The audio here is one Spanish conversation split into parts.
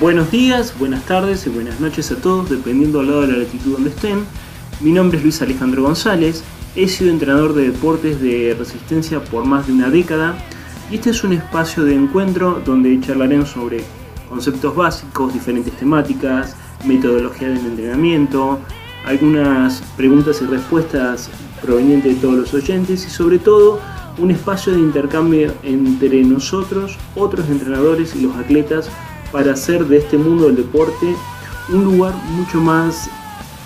Buenos días, buenas tardes y buenas noches a todos, dependiendo al lado de la latitud donde estén. Mi nombre es Luis Alejandro González, he sido entrenador de deportes de resistencia por más de una década y este es un espacio de encuentro donde charlaremos sobre conceptos básicos, diferentes temáticas, metodología del entrenamiento, algunas preguntas y respuestas provenientes de todos los oyentes y sobre todo un espacio de intercambio entre nosotros, otros entrenadores y los atletas para hacer de este mundo del deporte un lugar mucho más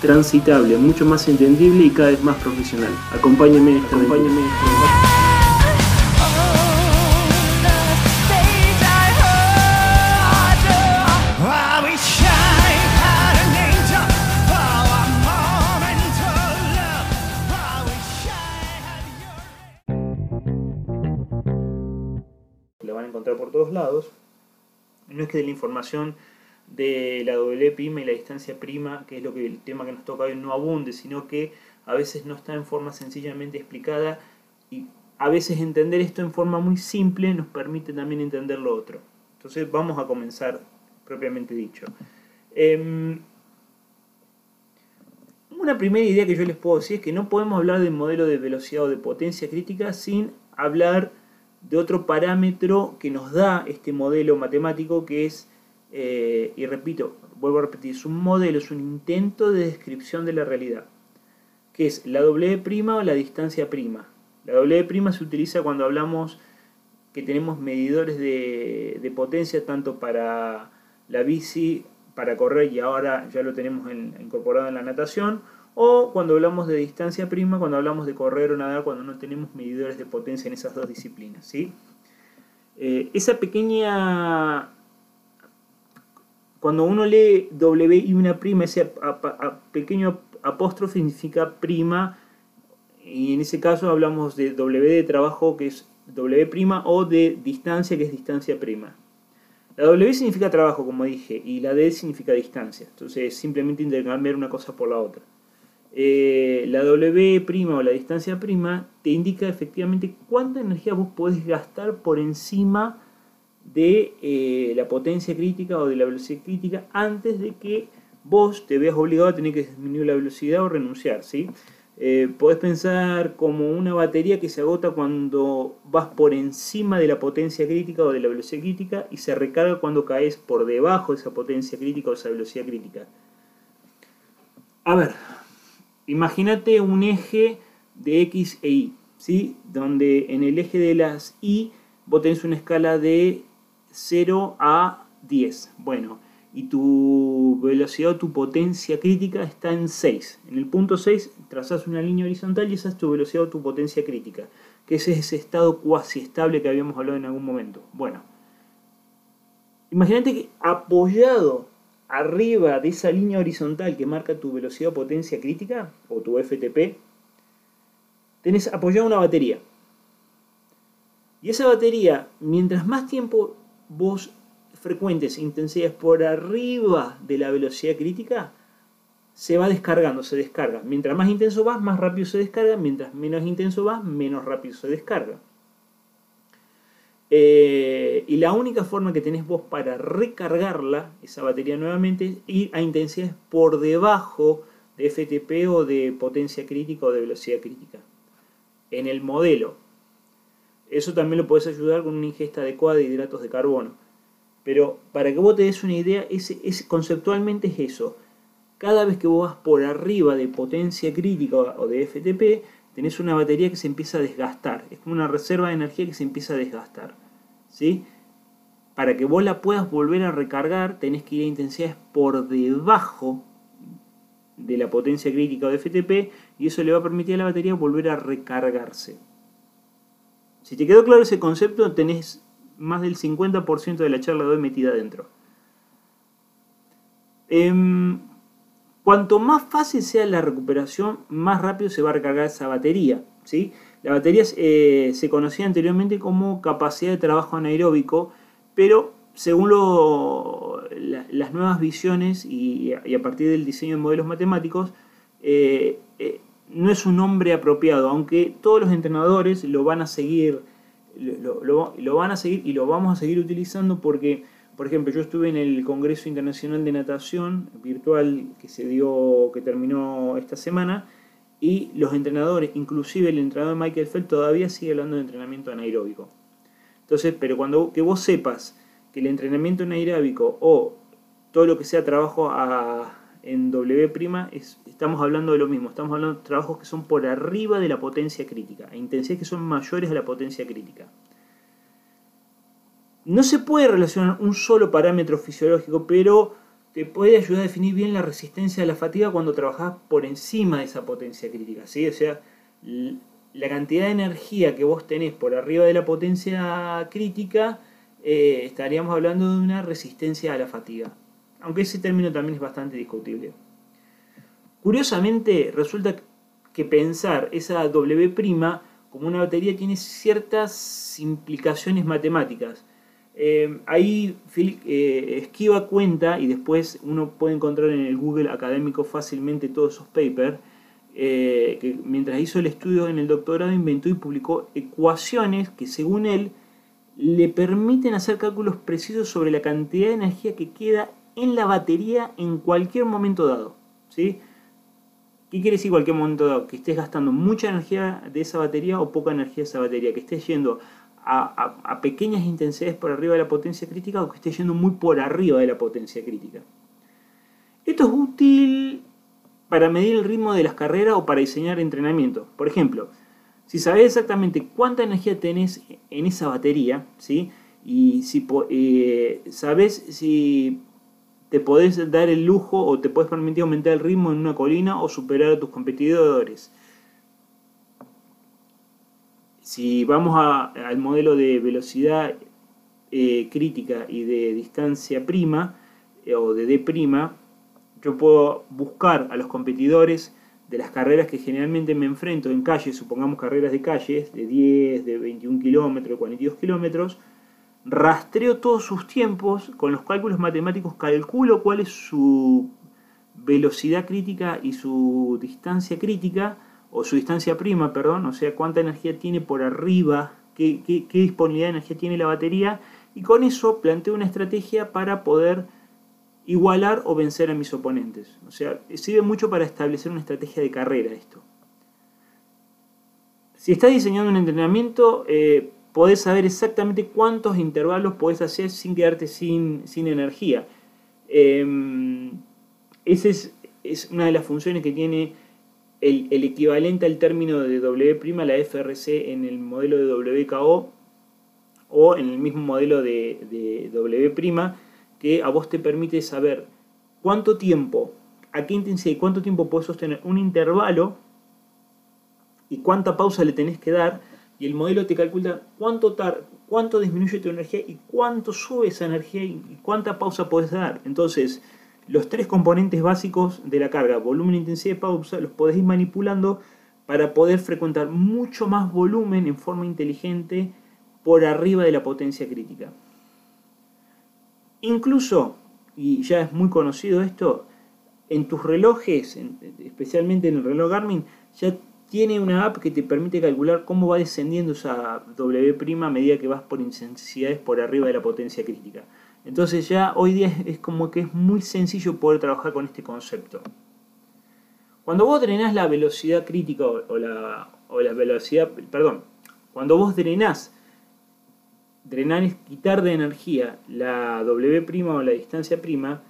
transitable, mucho más entendible y cada vez más profesional. Acompáñenme en por todos lados. No es que de la información de la doble prima y la distancia prima, que es lo que el tema que nos toca hoy, no abunde, sino que a veces no está en forma sencillamente explicada y a veces entender esto en forma muy simple nos permite también entender lo otro. Entonces vamos a comenzar propiamente dicho. Em, una primera idea que yo les puedo decir es que no podemos hablar de modelo de velocidad o de potencia crítica sin hablar de otro parámetro que nos da este modelo matemático que es, eh, y repito, vuelvo a repetir, es un modelo, es un intento de descripción de la realidad, que es la doble prima o la distancia prima. La doble prima se utiliza cuando hablamos que tenemos medidores de, de potencia tanto para la bici, para correr y ahora ya lo tenemos en- incorporado en la natación, o cuando hablamos de distancia prima, cuando hablamos de correr o nadar, cuando no tenemos medidores de potencia en esas dos disciplinas. ¿sí? Eh, esa pequeña... Cuando uno lee W y una prima, ese pequeño apóstrofe significa prima, y en ese caso hablamos de W de trabajo que es W prima o de distancia que es distancia prima. La W significa trabajo, como dije, y la D significa distancia. Entonces, simplemente intercambiar una cosa por la otra. Eh, la W prima o la distancia prima te indica efectivamente cuánta energía vos podés gastar por encima de eh, la potencia crítica o de la velocidad crítica antes de que vos te veas obligado a tener que disminuir la velocidad o renunciar. ¿sí? Eh, podés pensar como una batería que se agota cuando vas por encima de la potencia crítica o de la velocidad crítica y se recarga cuando caes por debajo de esa potencia crítica o esa velocidad crítica. A ver, imagínate un eje de X e Y, ¿sí? donde en el eje de las Y vos tenés una escala de 0 a 10. Bueno, y tu velocidad o tu potencia crítica está en 6. En el punto 6 trazas una línea horizontal y esa es tu velocidad o tu potencia crítica, que ese es ese estado cuasi estable que habíamos hablado en algún momento. Bueno, imagínate que apoyado arriba de esa línea horizontal que marca tu velocidad o potencia crítica, o tu FTP, tenés apoyada una batería. Y esa batería, mientras más tiempo vos frecuentes intensidades por arriba de la velocidad crítica, se va descargando, se descarga. Mientras más intenso vas, más rápido se descarga. Mientras menos intenso vas, menos rápido se descarga. Eh, y la única forma que tenés vos para recargarla, esa batería nuevamente, es ir a intensidades por debajo de FTP o de potencia crítica o de velocidad crítica. En el modelo. Eso también lo podés ayudar con una ingesta adecuada de hidratos de carbono. Pero para que vos te des una idea, ese, ese- conceptualmente es eso. Cada vez que vos vas por arriba de potencia crítica o de FTP, tenés una batería que se empieza a desgastar. Es como una reserva de energía que se empieza a desgastar. ¿Sí? Para que vos la puedas volver a recargar, tenés que ir a intensidades por debajo de la potencia crítica o de FTP y eso le va a permitir a la batería volver a recargarse. Si te quedó claro ese concepto, tenés más del 50% de la charla de hoy metida adentro. Em, cuanto más fácil sea la recuperación, más rápido se va a recargar esa batería. ¿sí? La batería eh, se conocía anteriormente como capacidad de trabajo anaeróbico, pero según las nuevas visiones y, a partir del diseño de modelos matemáticos, eh, eh, no es un nombre apropiado, aunque todos los entrenadores lo van a seguir, lo van a seguir y lo vamos a seguir utilizando porque, por ejemplo, yo estuve en el Congreso Internacional de Natación virtual que se dio, que terminó esta semana, y los entrenadores, inclusive el entrenador Michael Feld, todavía sigue hablando de entrenamiento anaeróbico. Entonces, pero cuando que vos sepas que el entrenamiento anaeróbico o todo lo que sea trabajo en W', es, estamos hablando de lo mismo, estamos hablando de trabajos que son por arriba de la potencia crítica, a intensidades que son mayores a la potencia crítica. No se puede relacionar un solo parámetro fisiológico, pero te puede ayudar a definir bien la resistencia a la fatiga cuando trabajas por encima de esa potencia crítica. ¿sí? O sea, la cantidad de energía que vos tenés por arriba de la potencia crítica, eh, estaríamos hablando de una resistencia a la fatiga. Aunque ese término también es bastante discutible. Curiosamente, resulta que pensar esa W' como una batería tiene ciertas implicaciones matemáticas. Eh, ahí Phil eh, esquiva cuenta y después uno puede encontrar en el Google académico fácilmente todos esos papers. eh, que mientras hizo el estudio en el doctorado inventó y publicó ecuaciones que según él le permiten hacer cálculos precisos sobre la cantidad de energía que queda en la batería en cualquier momento dado. ¿sí? ¿Qué quiere decir cualquier momento dado? Que estés gastando mucha energía de esa batería o poca energía de esa batería, que estés yendo a, pequeñas intensidades por arriba de la potencia crítica o que estés yendo muy por arriba de la potencia crítica. Esto es útil para medir el ritmo de las carreras o para diseñar entrenamiento. Por ejemplo, si sabes exactamente cuánta energía tenés en esa batería, ¿sí? y si eh, sabes si te podés dar el lujo o te puedes permitir aumentar el ritmo en una colina o superar a tus competidores. Si vamos al modelo de velocidad eh, crítica y de distancia prima eh, o de D prima, yo puedo buscar a los competidores de las carreras que generalmente me enfrento en calles, supongamos carreras de calles de 10, de 21 kilómetros, de 42 kilómetros, rastreo todos sus tiempos, con los cálculos matemáticos calculo cuál es su velocidad crítica y su distancia crítica, o su distancia prima, perdón, o sea, cuánta energía tiene por arriba, qué, qué- disponibilidad de energía tiene la batería, y con eso planteo una estrategia para poder igualar o vencer a mis oponentes. O sea, sirve mucho para establecer una estrategia de carrera esto. Si estás diseñando un entrenamiento, eh, podés saber exactamente cuántos intervalos podés hacer sin quedarte sin, sin energía. Eh, esa es, es una de las funciones que tiene el, equivalente al término de W', la FRC, en el modelo de WKO o en el mismo modelo de, de W', que a vos te permite saber cuánto tiempo, a qué intensidad y cuánto tiempo podés sostener un intervalo y cuánta pausa le tenés que dar y el modelo te calcula cuánto, tar, cuánto disminuye tu energía y cuánto sube esa energía y cuánta pausa podés dar. Entonces, los tres componentes básicos de la carga, volumen, intensidad y pausa, los podés ir manipulando para poder frecuentar mucho más volumen en forma inteligente por arriba de la potencia crítica. Incluso, y ya es muy conocido esto, en tus relojes, en- especialmente en el reloj Garmin, ya tiene una app que te permite calcular cómo va descendiendo esa W' a medida que vas por intensidades por arriba de la potencia crítica. Entonces ya hoy día es, como que es muy sencillo poder trabajar con este concepto. Cuando vos drenás la velocidad crítica o, o la, la velocidad, perdón, cuando vos drenás, drenar es quitar de energía la W' o la distancia prima,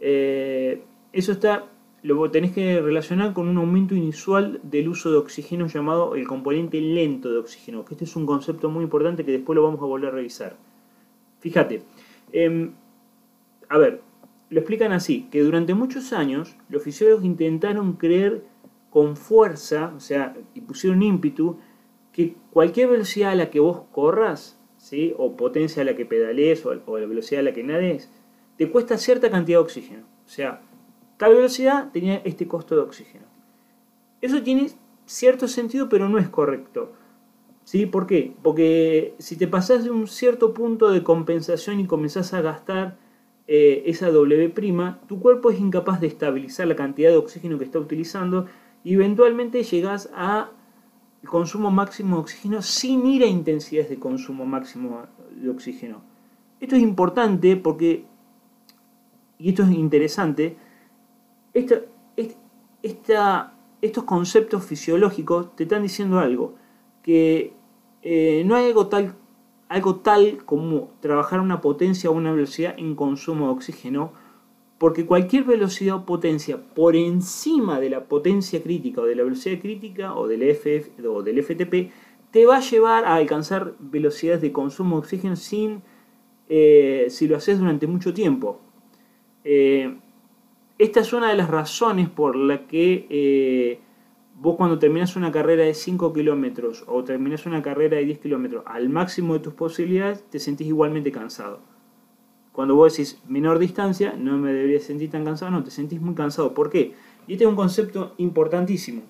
eh, eso está, lo tenés que relacionar con un aumento inusual del uso de oxígeno llamado el componente lento de oxígeno, que este es un concepto muy importante que después lo vamos a volver a revisar. Fíjate, em, a ver, lo explican así, que durante muchos años los fisiólogos intentaron creer con fuerza, o sea, y pusieron ímpetu, que cualquier velocidad a la que vos corras, ¿sí? o potencia a la que pedalees, o, o la velocidad a la que nades, te cuesta cierta cantidad de oxígeno. O sea, tal velocidad tenía este costo de oxígeno. Eso tiene cierto sentido, pero no es correcto. ¿Sí? ¿Por qué? Porque si te pasás de un cierto punto de compensación y comenzás a gastar eh, esa W', tu cuerpo es incapaz de estabilizar la cantidad de oxígeno que está utilizando y eventualmente llegas a consumo máximo de oxígeno sin ir a intensidades de consumo máximo de oxígeno. Esto es importante porque, y esto es interesante, esta, estos conceptos fisiológicos te están diciendo algo, que eh, no hay algo tal, algo tal como trabajar una potencia o una velocidad en consumo de oxígeno, porque cualquier velocidad o potencia por encima de la potencia crítica o de la velocidad crítica o del, FF, o del FTP te va a llevar a alcanzar velocidades de consumo de oxígeno sin, eh, si lo haces durante mucho tiempo. Eh, esta es una de las razones por la que vos cuando terminas una carrera de 5 kilómetros o terminas una carrera de 10 kilómetros al máximo de tus posibilidades, te sentís igualmente cansado. Cuando vos decís menor distancia, no me debería sentir tan cansado, no, te sentís muy cansado. ¿Por qué? Y este es un concepto importantísimo.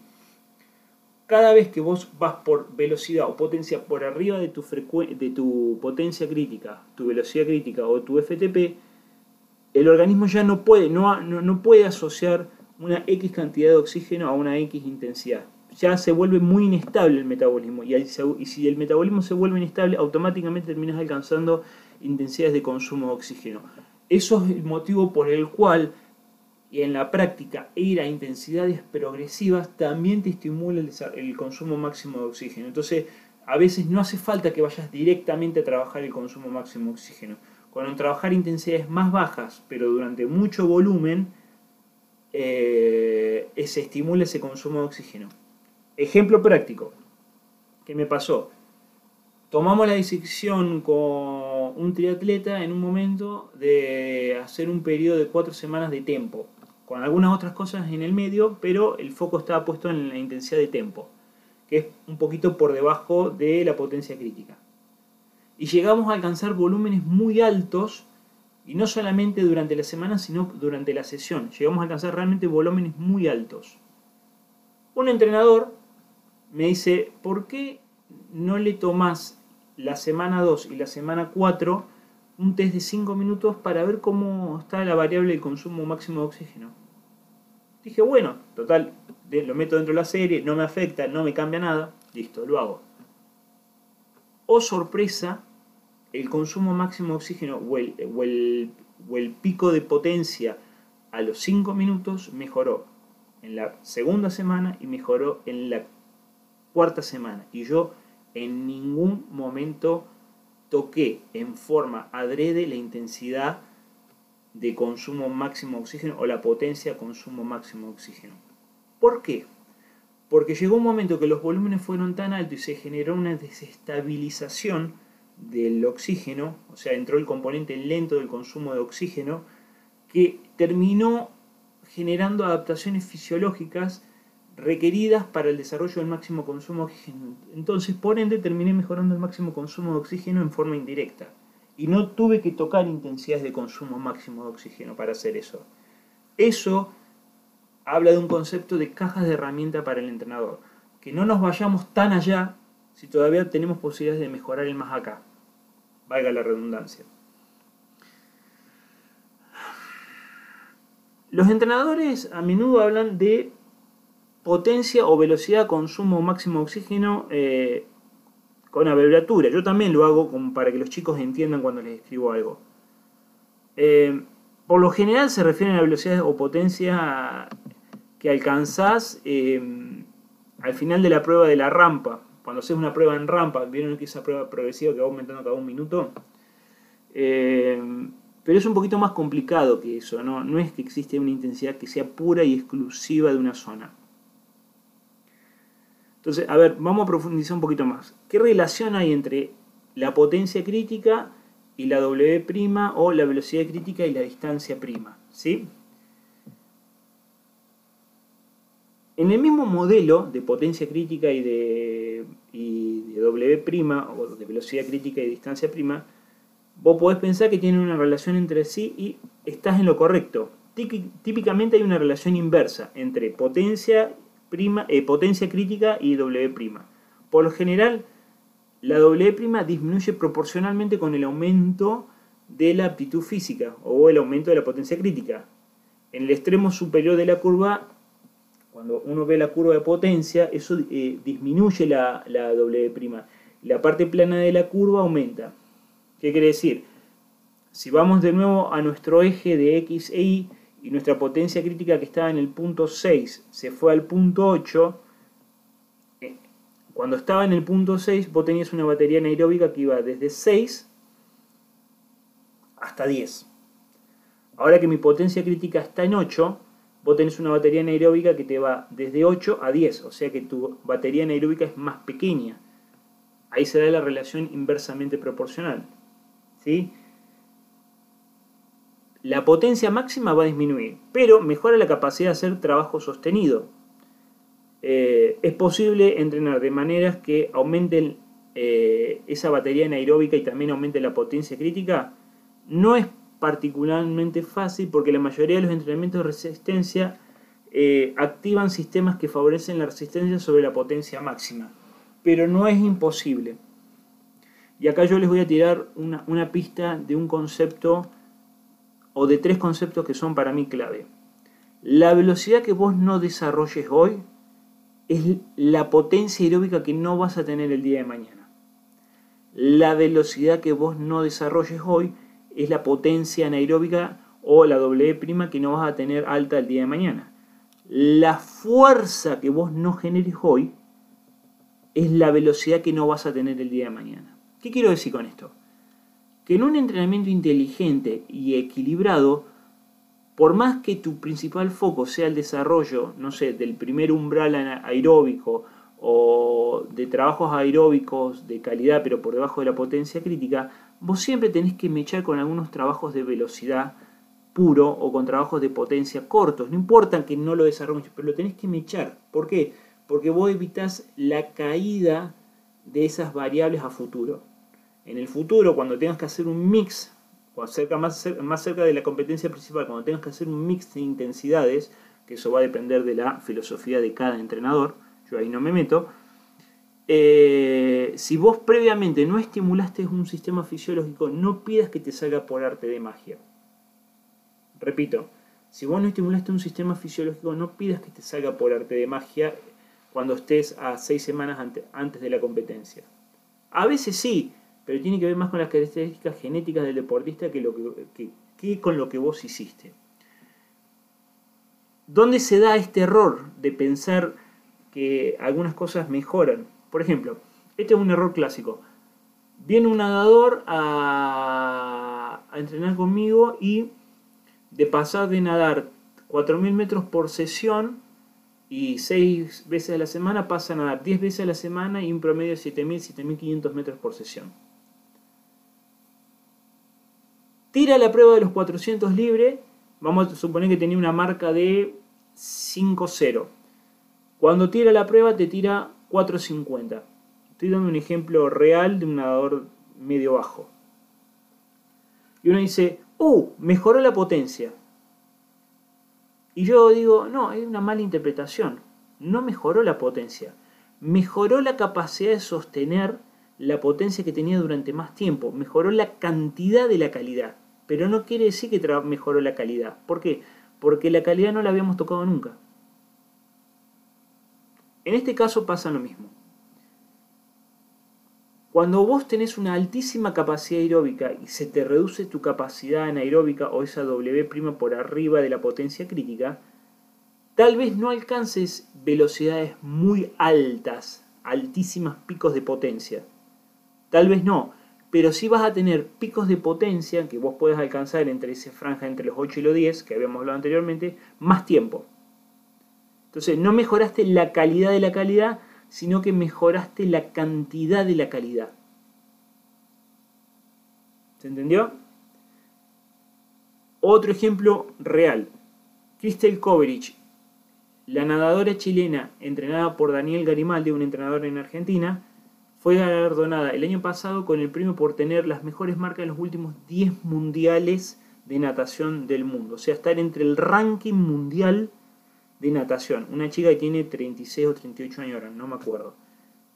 Cada vez que vos vas por velocidad o potencia por arriba de tu, de tu potencia crítica, tu velocidad crítica o tu FTP, el organismo ya no puede, no, no, puede asociar una X cantidad de oxígeno a una X intensidad. Ya se vuelve muy inestable el metabolismo y, si el metabolismo se vuelve inestable, automáticamente terminas alcanzando intensidades de consumo de oxígeno. Eso es el motivo por el cual en la práctica ir a intensidades progresivas también te estimula el, consumo máximo de oxígeno. Entonces, a veces no hace falta que vayas directamente a trabajar el consumo máximo de oxígeno. Cuando trabajar intensidades más bajas, pero durante mucho volumen, eh, se estimula ese consumo de oxígeno. Ejemplo práctico. ¿Qué me pasó? tomamos la decisión con un triatleta en un momento de hacer un periodo de cuatro semanas de tempo, con algunas otras cosas en el medio, pero el foco estaba puesto en la intensidad de tempo, que es un poquito por debajo de la potencia crítica. Y llegamos a alcanzar volúmenes muy altos, y no solamente durante la semana, sino durante la sesión. Llegamos a alcanzar realmente volúmenes muy altos. Un entrenador me dice, ¿por qué no le tomas la semana 2 y la semana 4 un test de 5 minutos para ver cómo está la variable del consumo máximo de oxígeno. Dije, bueno, total, lo meto dentro de la serie, no me afecta, no me cambia nada, listo, lo hago. Oh sorpresa, el consumo máximo de oxígeno o el, pico de potencia a los 5 minutos mejoró en la segunda semana y mejoró en la cuarta semana. Y yo en ningún momento toqué en forma adrede la intensidad de consumo máximo de oxígeno o la potencia de consumo máximo de oxígeno. ¿Por qué? Porque llegó un momento que los volúmenes fueron tan altos y se generó una desestabilización del oxígeno, o sea, entró el componente lento del consumo de oxígeno, que terminó generando adaptaciones fisiológicas requeridas para el desarrollo del máximo consumo de oxígeno. Entonces, por ende, terminé mejorando el máximo consumo de oxígeno en forma indirecta. Y no tuve que tocar intensidades de consumo máximo de oxígeno para hacer eso. Eso habla de un concepto de cajas de herramienta para el entrenador. Que no nos vayamos tan allá si todavía tenemos posibilidades de mejorar el más acá. Valga la redundancia. Los entrenadores a menudo hablan de potencia o velocidad consumo máximo de oxígeno eh, con abreviatura. Yo también lo hago como para que los chicos entiendan cuando les escribo algo. Eh, por lo general se refiere a velocidad o potencia que alcanzás eh, al final de la prueba de la rampa. Cuando haces una prueba en rampa, vieron que esa prueba progresiva que va aumentando cada un minuto. pero es un poquito más complicado que eso, ¿no? no es que existe una intensidad que sea pura y exclusiva de una zona. Entonces, a ver, vamos a profundizar un poquito más. ¿Qué relación hay entre la potencia crítica y la W' o la velocidad crítica y la distancia prima? ¿Sí? En el mismo modelo de potencia crítica y de, y de W' o de velocidad crítica y distancia prima, vos podés pensar que tienen una relación entre sí y estás en lo correcto. Típicamente hay una relación inversa entre potencia prima, eh, potencia crítica y W'. Por lo general, la W' disminuye proporcionalmente con el aumento de la aptitud física o el aumento de la potencia crítica. En el extremo superior de la curva, cuando uno ve la curva de potencia, eso eh, disminuye la, la W'. La parte plana de la curva aumenta. ¿Qué quiere decir? Si vamos de nuevo a nuestro eje de X e Y y nuestra potencia crítica que estaba en el punto 6 se fue al punto 8, eh, cuando estaba en el punto 6 vos tenías una batería anaeróbica que iba desde 6 hasta 10. Ahora que mi potencia crítica está en 8, vos tenés una batería anaeróbica que te va desde 8 a 10, o sea que tu batería anaeróbica es más pequeña. Ahí se da la relación inversamente proporcional. ¿sí? La potencia máxima va a disminuir, pero mejora la capacidad de hacer trabajo sostenido. Eh, es posible entrenar de maneras que aumenten eh, esa batería anaeróbica y también aumente la potencia crítica. No es particularmente fácil porque la mayoría de los entrenamientos de resistencia eh, activan sistemas que favorecen la resistencia sobre la potencia máxima. Pero no es imposible. Y acá yo les voy a tirar una, una pista de un concepto o de tres conceptos que son para mí clave. La velocidad que vos no desarrolles hoy es la potencia aeróbica que no vas a tener el día de mañana. La velocidad que vos no desarrolles hoy es la potencia anaeróbica o la W' que no vas a tener alta el día de mañana. La fuerza que vos no generes hoy es la velocidad que no vas a tener el día de mañana. ¿Qué quiero decir con esto? Que en un entrenamiento inteligente y equilibrado, por más que tu principal foco sea el desarrollo, no sé, del primer umbral aeróbico o de trabajos aeróbicos de calidad pero por debajo de la potencia crítica, vos siempre tenés que mechar con algunos trabajos de velocidad puro o con trabajos de potencia cortos. No importa que no lo desarrolles, pero lo tenés que mechar. ¿Por qué? Porque vos evitas la caída de esas variables a futuro. En el futuro, cuando tengas que hacer un mix, o más, más cerca de la competencia principal, cuando tengas que hacer un mix de intensidades, que eso va a depender de la filosofía de cada entrenador, yo ahí no me meto, eh, si vos previamente no estimulaste un sistema fisiológico, no pidas que te salga por arte de magia. Repito, si vos no estimulaste un sistema fisiológico, no pidas que te salga por arte de magia cuando estés a seis semanas antes de la competencia. A veces sí, pero tiene que ver más con las características genéticas del deportista que, con lo que vos hiciste. ¿Dónde se da este error de pensar que algunas cosas mejoran? Por ejemplo, este es un error clásico. Viene un nadador a, entrenar conmigo y de pasar de nadar 4.000 metros por sesión y 6 veces a la semana pasa a nadar 10 veces a la semana y un promedio de 7.000, 7.500 metros por sesión. Tira la prueba de los 400 libre, vamos a suponer que tenía una marca de 5.0. Cuando tira la prueba te tira 450. Estoy dando un ejemplo real de un nadador medio bajo. Y uno dice, ¡uh! Mejoró la potencia. Y yo digo, no, es una mala interpretación. No mejoró la potencia. Mejoró la capacidad de sostener la potencia que tenía durante más tiempo. Mejoró la cantidad de la calidad. Pero no quiere decir que mejoró la calidad. ¿Por qué? Porque la calidad no la habíamos tocado nunca. En este caso pasa lo mismo. Cuando vos tenés una altísima capacidad aeróbica y se te reduce tu capacidad anaeróbica o esa W' por arriba de la potencia crítica, tal vez no alcances velocidades muy altas, altísimas picos de potencia. Tal vez no, pero sí vas a tener picos de potencia que vos puedes alcanzar entre esa franja entre los 8 y los 10, que habíamos hablado anteriormente, más tiempo. Entonces, no mejoraste la calidad de la calidad, sino que mejoraste la cantidad de la calidad. ¿Se entendió? Otro ejemplo real. Crystal Coverage, la nadadora chilena entrenada por Daniel Garimaldi, un entrenador en Argentina, fue galardonada el año pasado con el premio por tener las mejores marcas en los últimos 10 mundiales de natación del mundo. O sea, estar entre el ranking mundial de natación. Una chica que tiene 36 o 38 años ahora, no me acuerdo.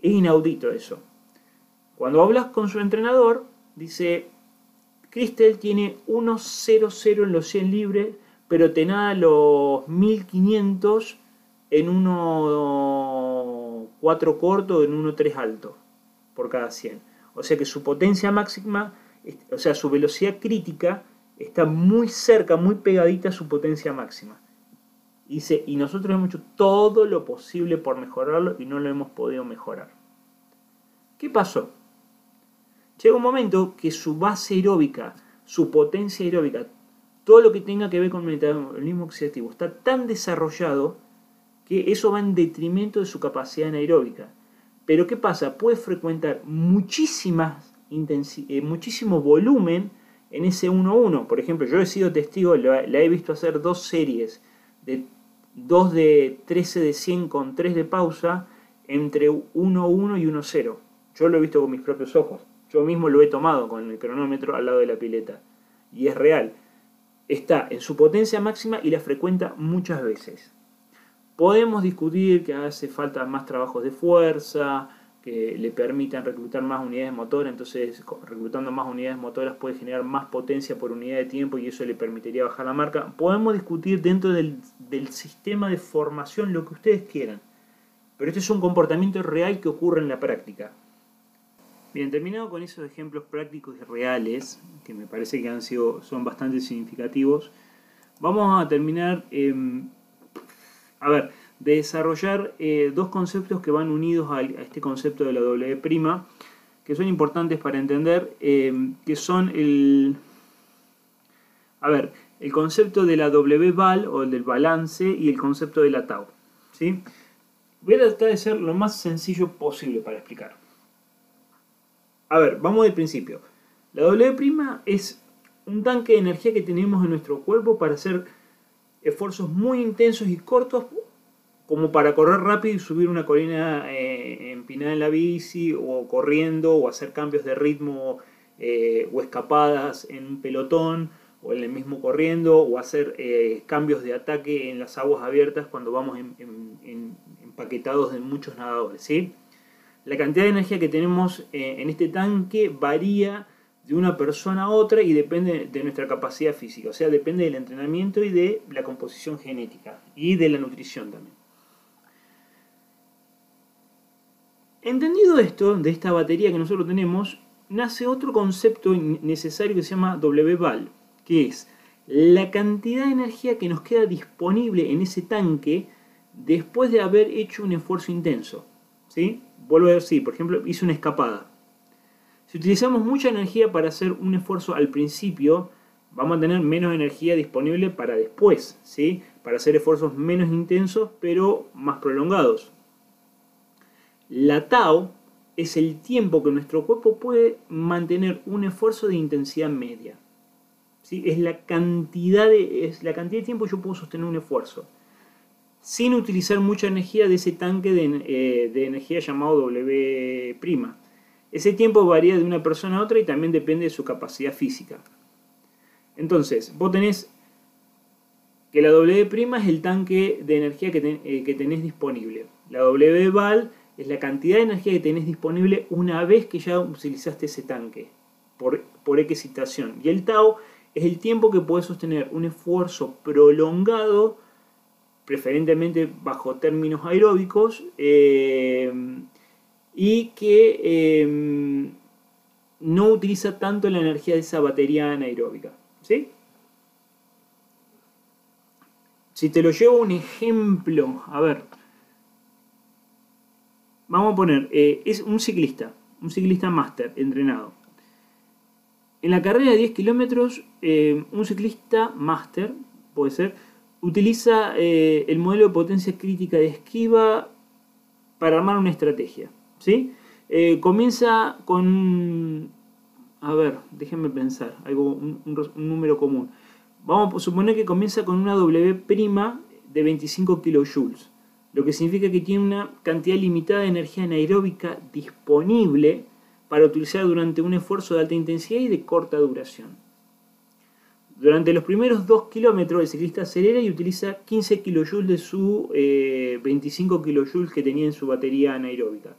Es inaudito eso. Cuando hablas con su entrenador, dice, Crystal tiene 1.00 en los 100 libres, pero te nada los 1500 en 1.4 corto, en 1.3 alto por cada 100. O sea que su potencia máxima, o sea, su velocidad crítica está muy cerca, muy pegadita a su potencia máxima. Y, y nosotros hemos hecho todo lo posible por mejorarlo y no lo hemos podido mejorar. ¿Qué pasó? Llega un momento que su base aeróbica, su potencia aeróbica, todo lo que tenga que ver con el metabolismo oxidativo está tan desarrollado que eso va en detrimento de su capacidad anaeróbica. Pero ¿qué pasa? Puede frecuentar muchísimas eh, muchísimo volumen en ese 1-1. Por ejemplo, yo he sido testigo, la, he visto hacer dos series, de 2 de 13 de 100 con 3 de pausa, entre 1-1 y 1-0. Yo lo he visto con mis propios ojos. Yo mismo lo he tomado con el cronómetro al lado de la pileta. Y es real. Está en su potencia máxima y la frecuenta muchas veces. Podemos discutir que hace falta más trabajos de fuerza, que le permitan reclutar más unidades motoras, entonces reclutando más unidades motoras puede generar más potencia por unidad de tiempo y eso le permitiría bajar la marca. Podemos discutir dentro del, del sistema de formación lo que ustedes quieran, pero este es un comportamiento real que ocurre en la práctica. Bien, terminado con esos ejemplos prácticos y reales, que me parece que han sido, son bastante significativos, vamos a terminar, em, a ver, de desarrollar eh, dos conceptos que van unidos a, este concepto de la W', que son importantes para entender, em, que son el, a ver, el concepto de la W-val o el del balance y el concepto de la tau. ¿sí? Voy a tratar de ser lo más sencillo posible para explicar. A ver, vamos del principio. La W' es un tanque de energía que tenemos en nuestro cuerpo para hacer esfuerzos muy intensos y cortos, como para correr rápido y subir una colina eh, empinada en la bici, o corriendo, o hacer cambios de ritmo eh, o escapadas en un pelotón, o en el mismo corriendo, o hacer eh, cambios de ataque en las aguas abiertas cuando vamos empaquetados de muchos nadadores. ¿sí? La cantidad de energía que tenemos eh, en este tanque varía de una persona a otra y depende de nuestra capacidad física, o sea, depende del entrenamiento y de la composición genética y de la nutrición también. Entendido esto, de esta batería que nosotros tenemos, nace otro concepto necesario que se llama W-Val, que es la cantidad de energía que nos queda disponible en ese tanque después de haber hecho un esfuerzo intenso. ¿sí? Vuelvo a decir, por ejemplo, hice una escapada. Si utilizamos mucha energía para hacer un esfuerzo al principio, vamos a tener menos energía disponible para después, ¿sí? para hacer esfuerzos menos intensos pero más prolongados. La tau es el tiempo que nuestro cuerpo puede mantener un esfuerzo de intensidad media. ¿sí? Es, la cantidad de, es la cantidad de tiempo que yo puedo sostener un esfuerzo sin utilizar mucha energía de ese tanque eh, de, energía llamado W'. Ese tiempo varía de una persona a otra y también depende de su capacidad física. Entonces, vos tenés que la W' es el tanque de energía que, eh, que tenés disponible. La W val es la cantidad de energía que tenés disponible una vez que ya utilizaste ese tanque por, por excitación. Y el tau es el tiempo que puedes sostener un esfuerzo prolongado preferentemente bajo términos aeróbicos, eh, y que eh, no utiliza tanto la energía de esa batería anaeróbica. ¿sí? Si te lo llevo un ejemplo, a ver, vamos a poner, eh, es un ciclista, un ciclista máster entrenado. En la carrera de 10 kilómetros, un ciclista máster, puede ser, utiliza eh, el modelo de potencia crítica de esquiva para armar una estrategia. ¿sí? Eh, comienza con, a ver, déjenme pensar, algo, un, número común. Vamos a suponer que comienza con una W' de 25 kJ, lo que significa que tiene una cantidad limitada de energía anaeróbica disponible para utilizar durante un esfuerzo de alta intensidad y de corta duración. Durante los primeros 2 kilómetros el ciclista acelera y utiliza 15 kJ de su 25 eh, kJ que tenía en su batería anaeróbica.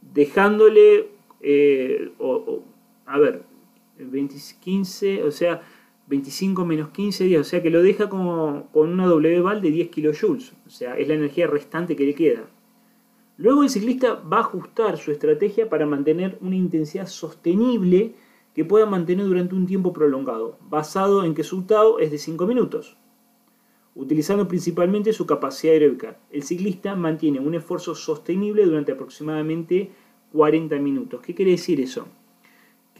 Dejándole, eh, a ver, 20, 15, o sea, 25 menos 15 días, o sea que lo deja como con una W-Val de 10 kilojoules, o sea, es la energía restante que le queda. Luego el ciclista va a ajustar su estrategia para mantener una intensidad sostenible que pueda mantener durante un tiempo prolongado, basado en que su TAO es de 5 minutos. Utilizando principalmente su capacidad aeróbica, el ciclista mantiene un esfuerzo sostenible durante aproximadamente 40 minutos. ¿Qué quiere decir eso?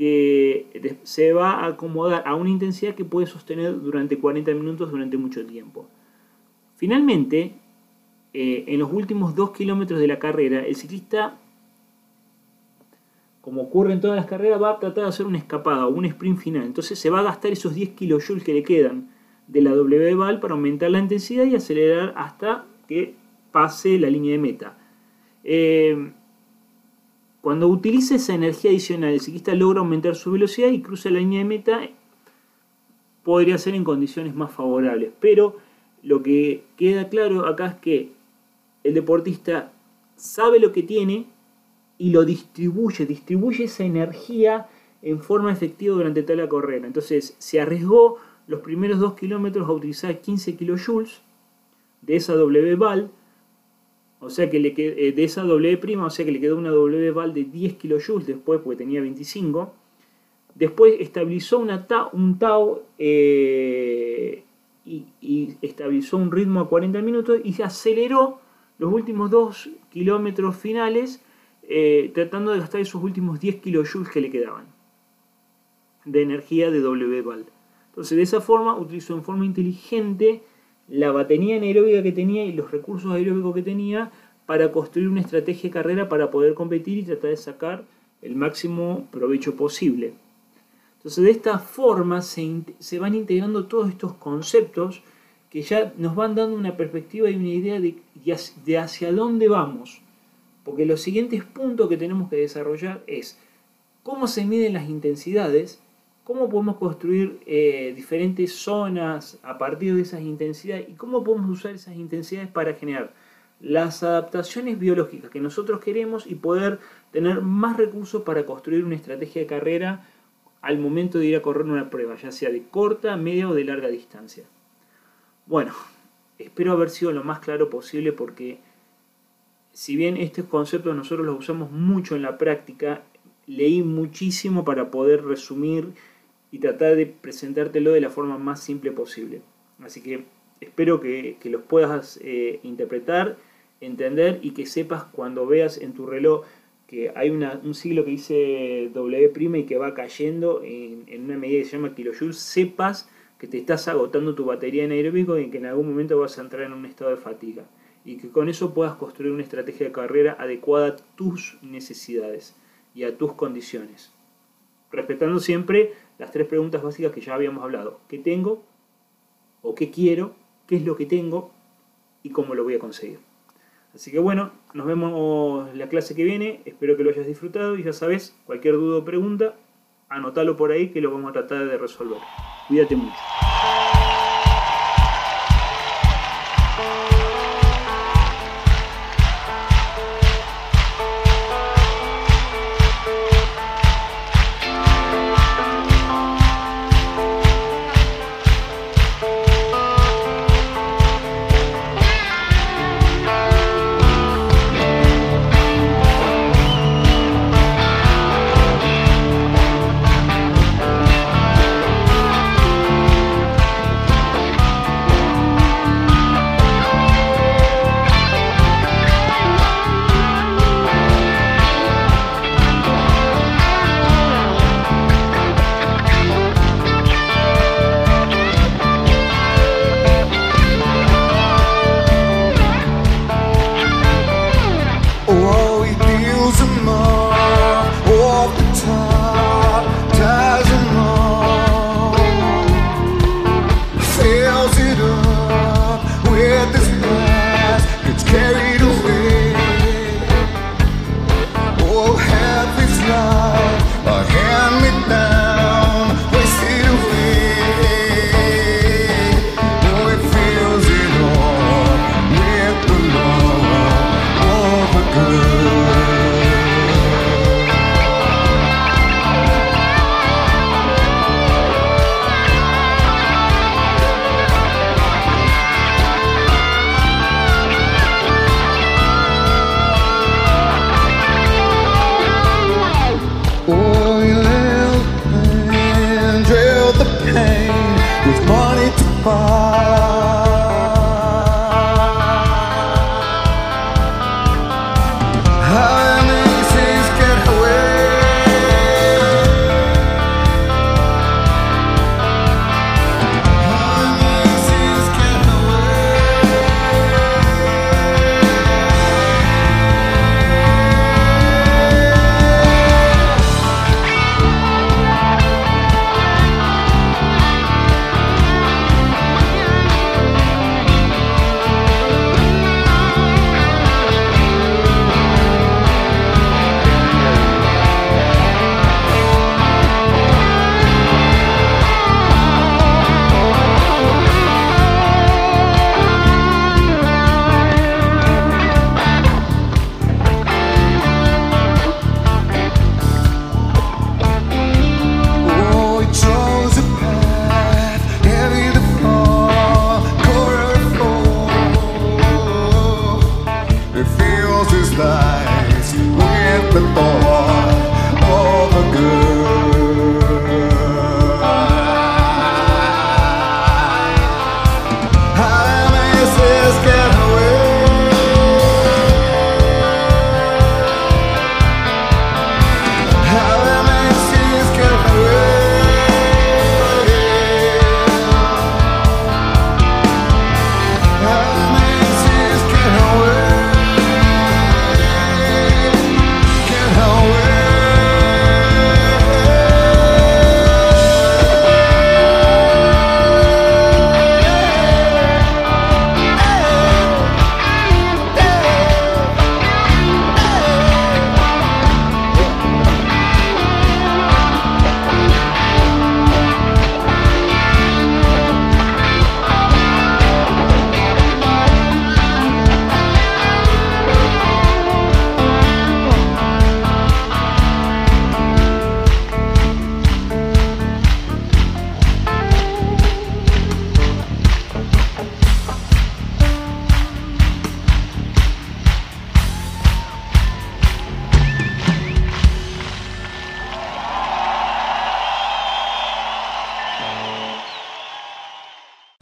Que se va a acomodar a una intensidad que puede sostener durante 40 minutos durante mucho tiempo. Finalmente, eh, en los últimos 2 kilómetros de la carrera, el ciclista, como ocurre en todas las carreras, va a tratar de hacer una escapada o un sprint final. Entonces se va a gastar esos 10 kilojoules que le quedan de la W-Val para aumentar la intensidad y acelerar hasta que pase la línea de meta. Eh, cuando utiliza esa energía adicional, el ciclista logra aumentar su velocidad y cruza la línea de meta, podría ser en condiciones más favorables. Pero lo que queda claro acá es que el deportista sabe lo que tiene y lo distribuye, distribuye esa energía en forma efectiva durante toda la carrera. Entonces se arriesgó los primeros dos kilómetros a utilizar 15 kilojoules de esa W-Val o sea que le eh, de esa W prima, o sea que le quedó una W val de 10 kJ después, porque tenía 25. Después estabilizó una un tau eh, y, estabilizó un ritmo a 40 minutos y se aceleró los últimos 2 kilómetros finales eh, tratando de gastar esos últimos 10 kJ que le quedaban de energía de W val. Entonces de esa forma utilizó en forma inteligente la batería anaeróbica que tenía y los recursos aeróbicos que tenía para construir una estrategia de carrera para poder competir y tratar de sacar el máximo provecho posible. Entonces de esta forma se, van integrando todos estos conceptos que ya nos van dando una perspectiva y una idea de, de hacia dónde vamos. Porque los siguientes puntos que tenemos que desarrollar es cómo se miden las intensidades, cómo podemos construir eh, diferentes zonas a partir de esas intensidades y cómo podemos usar esas intensidades para generar las adaptaciones biológicas que nosotros queremos y poder tener más recursos para construir una estrategia de carrera al momento de ir a correr una prueba, ya sea de corta, media o de larga distancia. Bueno, espero haber sido lo más claro posible porque si bien estos conceptos nosotros los usamos mucho en la práctica, leí muchísimo para poder resumir y tratar de presentártelo de la forma más simple posible. Así que espero que, los puedas eh, interpretar, entender y que sepas cuando veas en tu reloj que hay un siglo que dice W' y que va cayendo en, una medida que se llama kilojoules, sepas que te estás agotando tu batería en aeróbico y que en algún momento vas a entrar en un estado de fatiga. Y que con eso puedas construir una estrategia de carrera adecuada a tus necesidades y a tus condiciones. Respetando siempre las tres preguntas básicas que ya habíamos hablado. ¿Qué tengo? ¿O qué quiero? ¿Qué es lo que tengo? ¿Y cómo lo voy a conseguir? Así que bueno, nos vemos la clase que viene. Espero que lo hayas disfrutado y ya sabes, cualquier duda o pregunta, anótalo por ahí que lo vamos a tratar de resolver. Cuídate mucho.